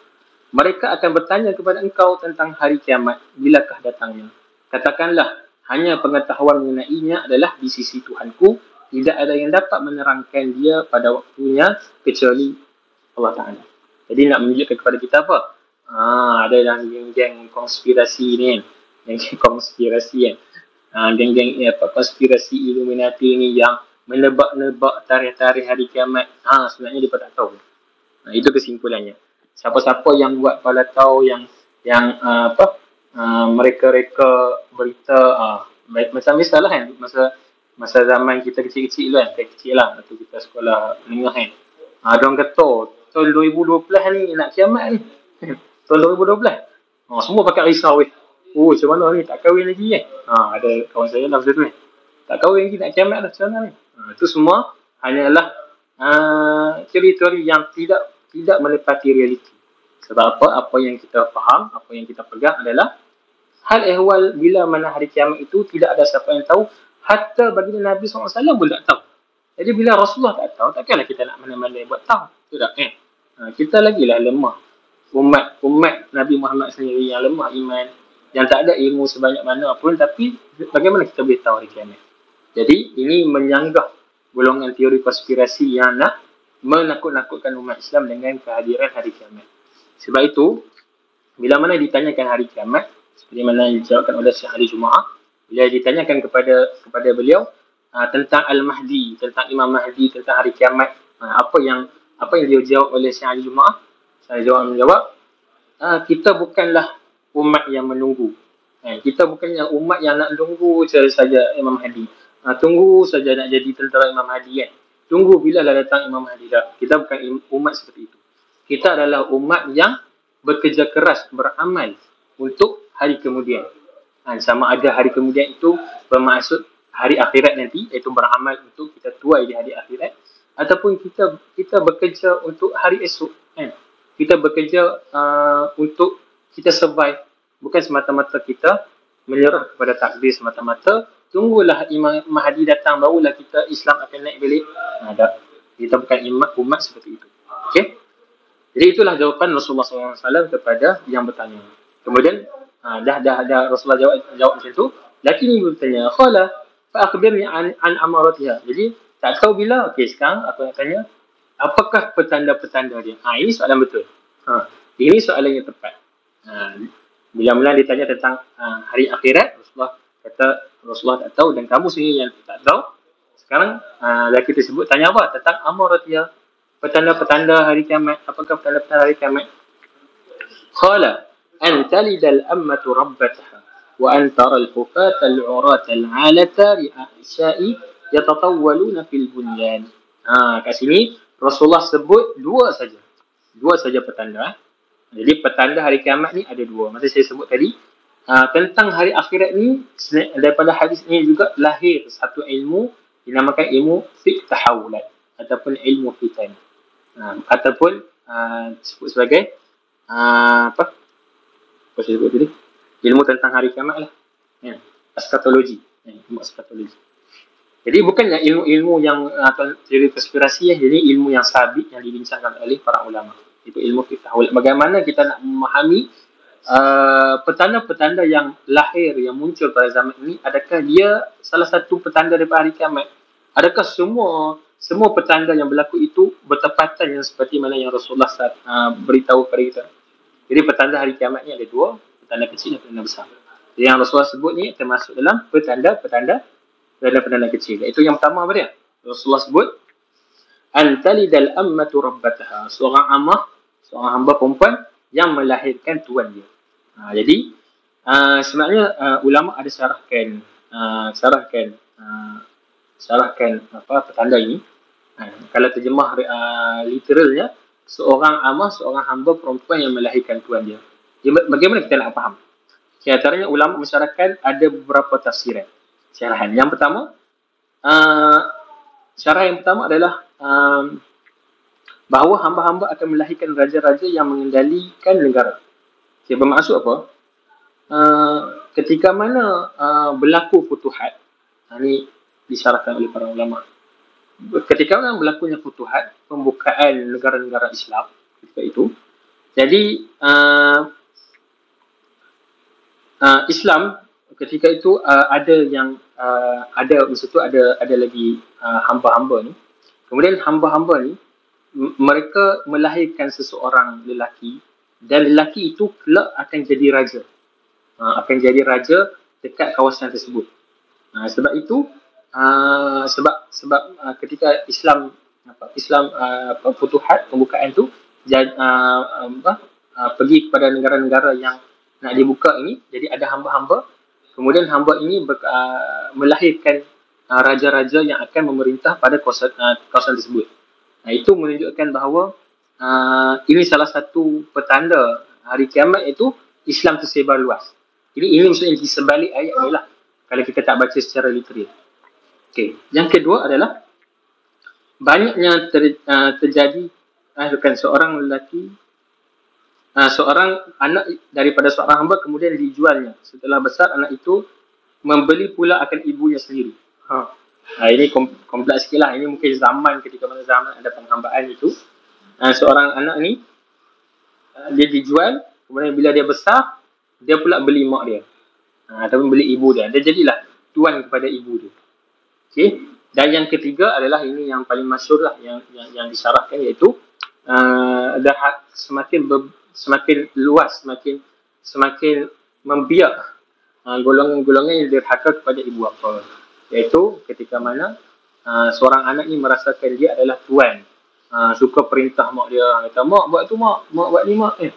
Mereka akan bertanya kepada engkau tentang hari kiamat. Bilakah datangnya? Katakanlah, hanya pengetahuan mengenainya adalah di sisi Tuhanku. Tidak ada yang dapat menerangkan dia pada waktunya kecuali Allah Ta'ala. Jadi nak menunjukkan kepada kita apa? Ah, ada yang geng-geng konspirasi ni. Geng-geng konspirasi kan. Ah, geng-geng eh, apa, konspirasi Illuminati ni yang menebak-nebak tarikh-tarikh hari kiamat. Ha, sebenarnya dia tak tahu. Ha, itu kesimpulannya. Siapa-siapa yang buat kepala tahu yang yang uh, apa uh, mereka reka berita uh, macam misalnya kan masa masa zaman kita kecil-kecil dulu kan kecil lah waktu kita sekolah menengah kan ha, dia orang kata tahun 2012 ni nak kiamat ni tahun 2012 ha, semua pakai risau weh oh macam mana ni tak kahwin lagi kan ha, ada kawan saya lah masa tu kan tak kahwin lagi nak kiamat lah macam mana ni Ha, itu semua hanyalah uh, teori-teori yang tidak tidak melepati realiti. Sebab apa? Apa yang kita faham, apa yang kita pegang adalah hal ehwal bila mana hari kiamat itu tidak ada siapa yang tahu. Hatta bagi Nabi SAW pun tak tahu. Jadi bila Rasulullah tak tahu, takkanlah kita nak mana-mana buat tahu. Tidak. Eh? Ha, kita lagi lah lemah. umat umat Nabi Muhammad sendiri yang lemah iman yang tak ada ilmu sebanyak mana pun tapi bagaimana kita boleh tahu hari kiamat jadi ini menyanggah golongan teori konspirasi yang nak menakut-nakutkan umat Islam dengan kehadiran hari kiamat sebab itu bila mana ditanyakan hari kiamat seperti mana yang dijawabkan oleh Syekh hari Jumaah bila ditanyakan kepada kepada beliau uh, tentang Al-Mahdi, tentang Imam Mahdi, tentang hari kiamat, uh, apa yang apa yang dia jawab oleh Syekh Ali Jumaah? Saya jawab menjawab, uh, kita bukanlah umat yang menunggu. Uh, kita bukannya umat yang nak tunggu saja Imam Mahdi. Uh, tunggu saja nak jadi tentera Imam Mahdi kan. Tunggu bila lah datang Imam dah. Kita bukan umat seperti itu. Kita adalah umat yang bekerja keras, beramal untuk hari kemudian. Ha, sama ada hari kemudian itu bermaksud hari akhirat nanti iaitu beramal untuk kita tuai di hari akhirat ataupun kita kita bekerja untuk hari esok kan kita bekerja uh, untuk kita survive bukan semata-mata kita menyerah kepada takdir semata-mata tunggulah Imam Mahdi datang barulah kita Islam akan naik balik ada kita bukan umat umat seperti itu okey jadi itulah jawapan Rasulullah SAW kepada yang bertanya kemudian Ha, dah, dah, dah Rasulullah jawab, jawab macam tu. Laki ni bertanya, Khala, fa'akhbirni an, an amaratiha. Jadi, tak tahu bila. Okey, sekarang aku nak tanya, apakah petanda-petanda dia? Ha, ini soalan betul. Ha, ini soalan yang tepat. Ha, bila-bila ditanya tentang uh, hari akhirat, Rasulullah kata, Rasulullah tak tahu dan kamu sendiri yang tak tahu. Sekarang uh, lelaki tersebut tanya apa? Tentang amur. Ya. Petanda-petanda hari kiamat. Apakah petanda-petanda hari kiamat? Khala. An talidal ammatu rabbataha. Wa an taral hufata al-urata al-alata ri'a'isya'i yatatawwaluna fil bunyan. Ha, kat sini Rasulullah sebut dua saja. Dua saja petanda. Eh? Jadi petanda hari kiamat ni ada dua. Macam saya sebut tadi ha, tentang hari akhirat ni daripada hadis ini juga lahir satu ilmu dinamakan ilmu fiqh tahawulat ataupun ilmu fitan. Ha, ataupun ha, sebut sebagai ha, apa? Apa saya sebut tadi? Ilmu tentang hari kiamat lah. Ya. askatologi ya. ilmu askatologi jadi bukannya ilmu-ilmu yang atau teori konspirasi ya. Jadi ilmu yang sabit yang dibincangkan oleh para ulama itu ilmu kita bagaimana kita nak memahami uh, petanda-petanda yang lahir yang muncul pada zaman ini adakah dia salah satu petanda daripada hari kiamat adakah semua semua petanda yang berlaku itu bertepatan yang seperti mana yang Rasulullah uh, beritahu kepada kita jadi petanda hari kiamat ni ada dua, petanda kecil dan petanda besar. Jadi yang Rasulullah sebut ni termasuk dalam petanda-petanda petanda-petanda kecil. Itu yang pertama apa dia? Rasulullah sebut antalidal ammatu rabbataha. Seorang amah, seorang hamba perempuan yang melahirkan tuan dia. Ha, jadi uh, sebenarnya uh, ulama ada syarahkan uh, syarahkan uh, syarahkan apa petanda ini. Uh, kalau terjemah uh, literalnya seorang amah, seorang hamba perempuan yang melahirkan tuan dia. Bagaimana kita nak faham? Okay, antaranya ulama masyarakat ada beberapa tafsiran. Syarahan. Yang pertama, uh, syarah yang pertama adalah um, bahawa hamba-hamba akan melahirkan raja-raja yang mengendalikan negara. Okay, bermaksud apa? Uh, ketika mana uh, berlaku futuhat, ini disyarahkan oleh para ulama ketika orang berlakunya futuhat, pembukaan negara-negara Islam ketika itu, jadi uh, uh, Islam ketika itu uh, ada yang uh, ada masa tu ada ada lagi uh, hamba-hamba ni. Kemudian hamba-hamba ni mereka melahirkan seseorang lelaki dan lelaki itu kelak akan jadi raja. Uh, akan jadi raja dekat kawasan tersebut. Uh, sebab itu uh, sebab sebab uh, ketika Islam apa Islam uh, apa futuhat pembukaan tu jad, uh, apa uh, pergi kepada negara-negara yang nak dibuka ini jadi ada hamba-hamba kemudian hamba ini ber, uh, melahirkan uh, raja-raja yang akan memerintah pada kawasan, uh, kawasan tersebut nah itu menunjukkan bahawa uh, ini salah satu petanda hari kiamat itu Islam tersebar luas jadi ini maksudnya di sebalik ayat ni lah kalau kita tak baca secara literal Okey, yang kedua adalah banyaknya ter, uh, terjadi uh, bukan seorang lelaki uh, seorang anak daripada seorang hamba kemudian dijualnya. Setelah besar anak itu membeli pula akan ibunya sendiri. Ha. Uh, ini kompleks sikit lah. Ini mungkin zaman ketika mana zaman ada penghambaan itu. Uh, seorang anak ni uh, dia dijual kemudian bila dia besar dia pula beli mak dia. Uh, ataupun beli ibu dia. Dia jadilah tuan kepada ibu dia. Okey? Dan yang ketiga adalah ini yang paling masyhur lah yang yang, yang disyarahkan iaitu uh, dah semakin ber, semakin luas semakin semakin membiak uh, golongan-golongan yang dirhaka kepada ibu bapa iaitu ketika mana uh, seorang anak ni merasakan dia adalah tuan. Uh, suka perintah mak dia. Kata mak buat tu mak. Mak buat ni mak. Eh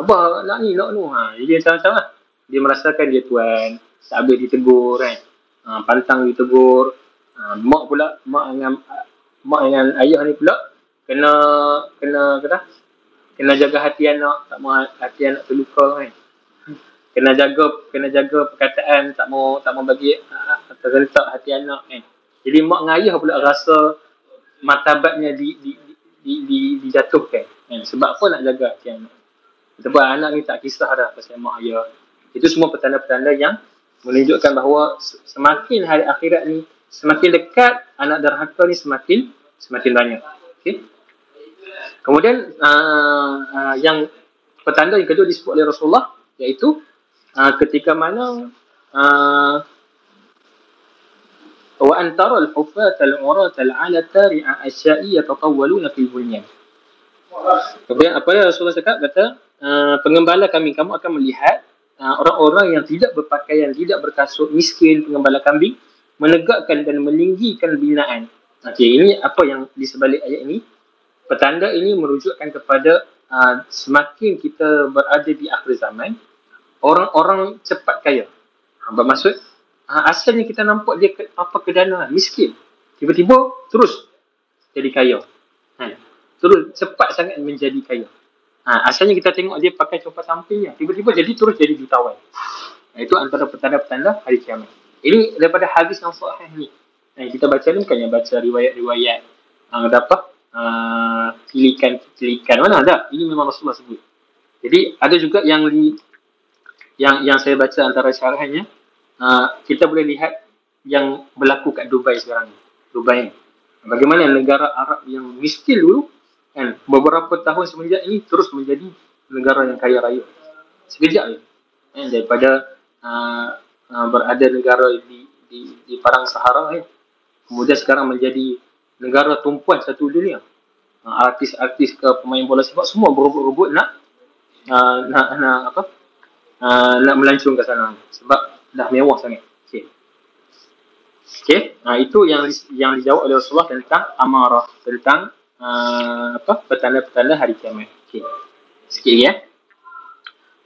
apa? Nak ni? Nak tu? Ha jadi macam-macam lah. Dia merasakan dia tuan. Tak habis ditegur kan. Ha, pantang ditegur ha, mak pula mak dengan mak dengan ayah ni pula kena kena kata kena jaga hati anak. Tak mau hati anak terluka kan. Kena jaga kena jaga perkataan. Tak mau tak mau bagi terhentak hati anak kan jadi mak dengan ayah pula rasa martabatnya di, di, di, di, dijatuhkan. Kan? Sebab apa nak jaga hati anak? Sebab anak ni tak kisah dah pasal mak ayah. Itu semua petanda-petanda yang menunjukkan bahawa semakin hari akhirat ni semakin dekat anak derhaka ni semakin semakin banyak. Okay? Kemudian uh, uh, yang petanda yang kedua disebut oleh Rasulullah iaitu uh, ketika mana uh, wa antara al-hufat al-urat al-alata ri'a asya'i yatatawwaluna fil bunyan. Kemudian apa yang Rasulullah cakap kata uh, pengembala kami kamu akan melihat uh, orang-orang yang tidak berpakaian, tidak berkasut, miskin, pengembala kambing menegakkan dan meninggikan binaan. Okey, ini apa yang di sebalik ayat ini? Petanda ini merujukkan kepada uh, semakin kita berada di akhir zaman, orang-orang cepat kaya. Bermaksud ha, asalnya kita nampak dia ke, apa kedanaan, miskin. Tiba-tiba terus jadi kaya. Ha, terus cepat sangat menjadi kaya. Ha, asalnya kita tengok dia pakai copat sampingnya. Tiba-tiba jadi terus jadi jutawan. Ha, itu antara petanda-petanda hari kiamat. Ini daripada hadis yang sahih ni. Ha, kita baca ni bukannya baca riwayat-riwayat. Ada apa? Ha, kilikan-kilikan. Mana ada? Ini memang Rasulullah sebut. Jadi ada juga yang di, yang yang saya baca antara syarahnya uh, kita boleh lihat yang berlaku kat Dubai sekarang ni. Dubai ni. Bagaimana negara Arab yang miskin dulu kan beberapa tahun semenjak ini terus menjadi negara yang kaya raya. Sekejap je. Kan daripada uh, uh, berada negara di di di Parang Sahara kan. Kemudian sekarang menjadi negara tumpuan satu dunia. Uh, artis-artis ke pemain bola sepak semua berebut-rebut nak uh, nak nak apa? Uh, nak melancung ke sana sebab dah mewah sangat. Okey. Okey, ha, itu yang yang dijawab oleh Rasulullah tentang amarah, tentang uh, apa? petanda-petanda hari kiamat. Okey. Sikit ya.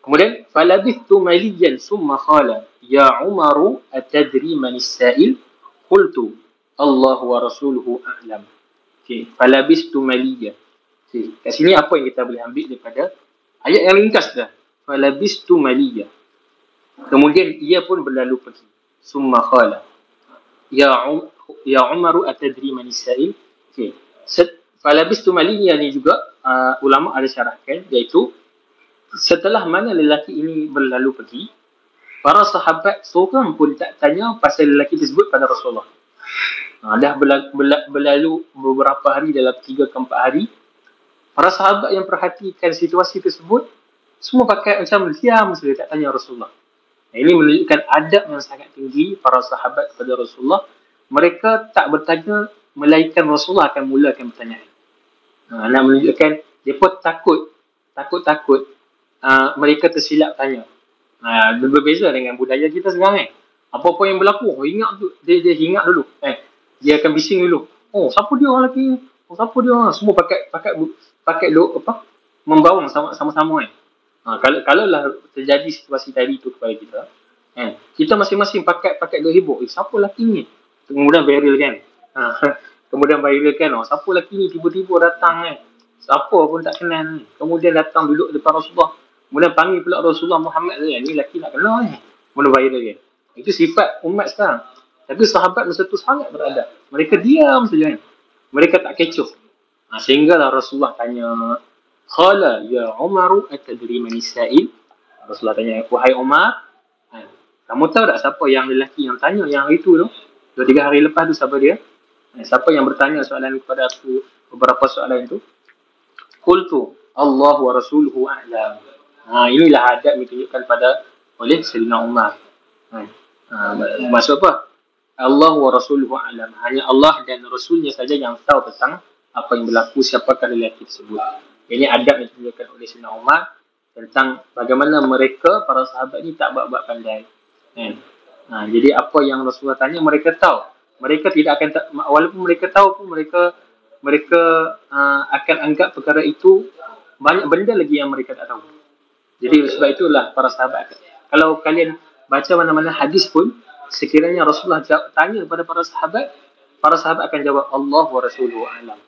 Kemudian falabithtu maliyan summa khala ya Umar atadri man as-sa'il qultu Allah wa rasuluhu a'lam. Okey, falabithtu maliyan. Okey, kat sini apa yang kita boleh ambil daripada ayat yang ringkas dah. Falabithtu maliyan. Kemudian ia pun berlalu pergi. Summa khala. Ya um, ya Umaru atadri man sa'il? Okey. Falabis tu malinya ni juga uh, ulama ada syarahkan iaitu setelah mana lelaki ini berlalu pergi para sahabat seorang pun tak tanya pasal lelaki tersebut pada Rasulullah. Uh, dah berlalu, berlalu beberapa hari dalam tiga ke empat hari para sahabat yang perhatikan situasi tersebut semua pakai macam diam saja tak tanya Rasulullah. Ini menunjukkan adab yang sangat tinggi para sahabat kepada Rasulullah. Mereka tak bertanya melainkan Rasulullah akan mulakan pertanyaan. Ha, nak menunjukkan pun takut, takut-takut uh, mereka tersilap tanya. Ha, berbeza dengan budaya kita sekarang eh. Apa-apa yang berlaku, ingat tu, dia, dia ingat dulu. Eh, dia akan bising dulu. Oh, siapa dia lelaki Oh, siapa dia? Semua pakai pakai pakai lo apa? Membawang sama-sama eh. Ha, kalau kalau lah terjadi situasi tadi tu kepada kita, kan? Kita masing-masing pakai pakai dua hibuk. Eh, siapa lelaki ni? Kemudian viral kan? Ha, kemudian viral kan? Oh, siapa lelaki ni tiba-tiba datang kan? Siapa pun tak kenal ni. Kemudian datang duduk depan Rasulullah. Kemudian panggil pula Rasulullah Muhammad kan? Ni lelaki nak kenal ni. Kemudian viral kan? Itu sifat umat sekarang. Tapi sahabat masa tu sangat beradab. Mereka diam saja kan? Mereka tak kecoh. Ha, sehinggalah Rasulullah tanya, Khala ya Umaru atadri man sa'il? Rasulullah tanya, wahai Umar, ha, kamu tahu tak siapa yang lelaki yang tanya yang itu tu? Dua tiga hari lepas tu siapa dia? Ha, siapa yang bertanya soalan kepada aku beberapa soalan itu? Qultu Allah wa rasuluhu a'lam. Ha, inilah adab yang ditunjukkan pada oleh Sayyidina Umar. Ha, ha, maksud apa? Allah wa rasuluhu a'lam. Hanya Allah dan Rasulnya saja yang tahu tentang apa yang berlaku siapakah lelaki tersebut. Ini adab yang ditunjukkan oleh Sayyidina Umar tentang bagaimana mereka para sahabat ni tak buat-buat pandai. Kan? Ha, jadi apa yang Rasulullah tanya mereka tahu. Mereka tidak akan walaupun mereka tahu pun mereka mereka uh, akan anggap perkara itu banyak benda lagi yang mereka tak tahu. Jadi sebab itulah para sahabat kalau kalian baca mana-mana hadis pun sekiranya Rasulullah jawab, tanya kepada para sahabat, para sahabat akan jawab Allah wa Rasuluhu alam.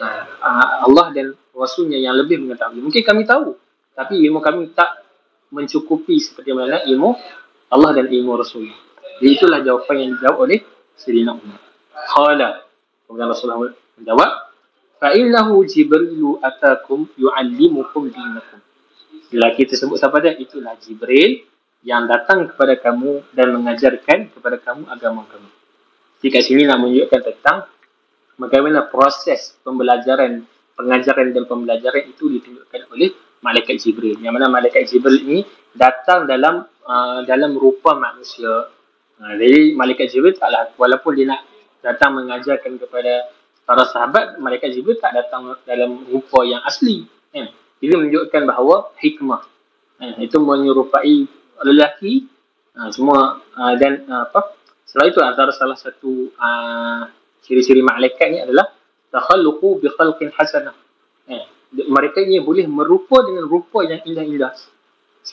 Uh, Allah dan Rasulnya yang lebih mengetahui. Mungkin kami tahu, tapi ilmu kami tak mencukupi seperti mana ilmu Allah dan ilmu Rasul. Jadi itulah jawapan yang dijawab oleh Sayyidina Umar. Khala. Kemudian Rasulullah menjawab fa innahu jibrilu atakum yuallimukum dinakum lelaki tersebut siapa dia itulah jibril yang datang kepada kamu dan mengajarkan kepada kamu agama kamu jadi kat sini nak menunjukkan tentang bagaimana proses pembelajaran pengajaran dan pembelajaran itu ditunjukkan oleh malaikat jibril. Yang mana malaikat jibril ini datang dalam uh, dalam rupa manusia. Uh, jadi malaikat jibril taklah walaupun dia nak datang mengajarkan kepada para sahabat mereka juga tak datang dalam rupa yang asli kan? Ini menunjukkan bahawa hikmah kan? itu menyerupai lelaki ha, semua ha, dan ha, apa? Selain itu antara salah satu ha, ciri-ciri malaikat ni adalah takhalluqu bi khalqin hasanah ha, mereka ini boleh merupa dengan rupa yang indah-indah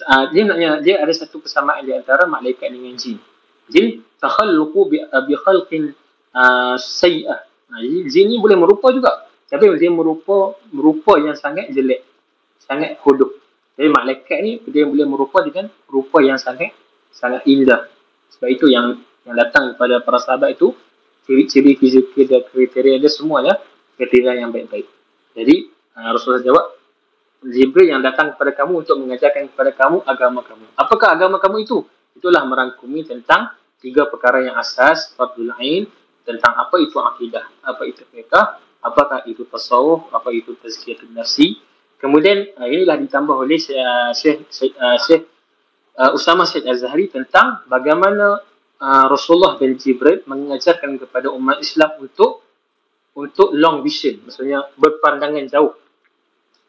ha, dia naknya dia ada satu kesamaan di antara malaikat dengan jin jin takhalluqu bi, bi khalqin uh, sayyi'ah Ha, jin ni boleh merupa juga. Tapi dia merupa merupa yang sangat jelek. Sangat hodoh. Jadi malaikat ni dia boleh merupa dengan rupa yang sangat sangat indah. Sebab itu yang yang datang kepada para sahabat itu ciri-ciri fizikal dan kriteria dia semuanya kriteria yang baik-baik. Jadi uh, Rasulullah jawab Jibril yang datang kepada kamu untuk mengajarkan kepada kamu agama kamu. Apakah agama kamu itu? Itulah merangkumi tentang tiga perkara yang asas, fardul ain, tentang apa itu akidah, apa itu fiqh, apakah itu tasawuf, apa itu tazkiyatun nafsi. Kemudian uh, inilah ditambah oleh uh, Syekh Syekh uh, Syekh uh, Usama Syed Az-Zahri tentang bagaimana uh, Rasulullah dan Jibril mengajarkan kepada umat Islam untuk untuk long vision, maksudnya berpandangan jauh.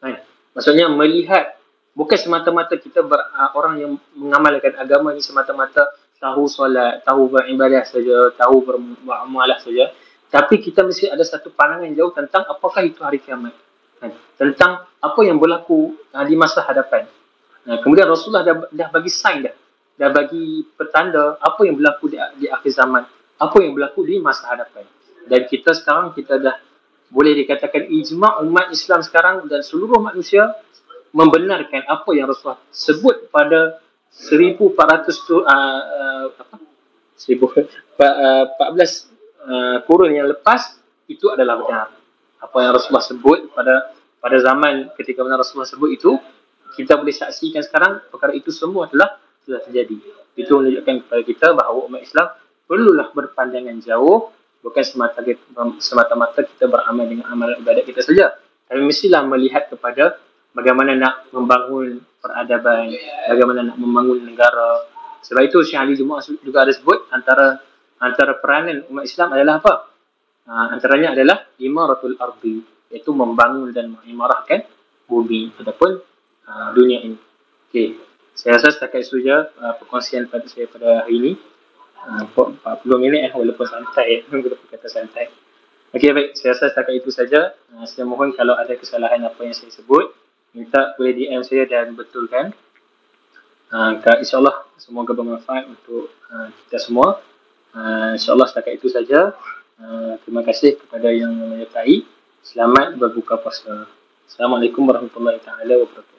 Kan? Maksudnya melihat bukan semata-mata kita ber, uh, orang yang mengamalkan agama ini semata-mata tahu solat, tahu beribadah saja, tahu bermuamalah saja. Tapi kita mesti ada satu pandangan jauh tentang apakah itu hari kiamat. Kan? Tentang apa yang berlaku uh, di masa hadapan. Nah, kemudian Rasulullah dah, dah bagi sign dah. Dah bagi petanda apa yang berlaku di, di akhir zaman. Apa yang berlaku di masa hadapan. Dan kita sekarang, kita dah boleh dikatakan ijma' umat Islam sekarang dan seluruh manusia membenarkan apa yang Rasulullah sebut pada 1400 tu uh, uh, apa 14 uh, kurun yang lepas itu adalah benar apa yang Rasulullah sebut pada pada zaman ketika mana Rasulullah sebut itu kita boleh saksikan sekarang perkara itu semua adalah sudah terjadi itu menunjukkan kepada kita bahawa umat Islam perlulah berpandangan jauh bukan semata semata-mata kita beramal dengan amal ibadat kita saja tapi mestilah melihat kepada bagaimana nak membangun peradaban, bagaimana nak membangun negara. Sebab itu Syekh Ali Jumaat juga ada sebut antara antara peranan umat Islam adalah apa? Ha, antaranya adalah imaratul ardi, iaitu membangun dan mengimarahkan bumi ataupun uh, dunia ini. Okey. Saya rasa setakat itu saja uh, perkongsian pada saya pada hari ini. Uh, 40 minit eh, walaupun santai, walaupun kata santai. Okey baik, saya rasa setakat itu saja. Uh, saya mohon kalau ada kesalahan apa yang saya sebut, minta boleh DM saya dan betulkan. Uh, InsyaAllah semoga bermanfaat untuk uh, kita semua. Uh, InsyaAllah setakat itu saja. Uh, terima kasih kepada yang menyertai. Selamat berbuka puasa. Assalamualaikum warahmatullahi wabarakatuh.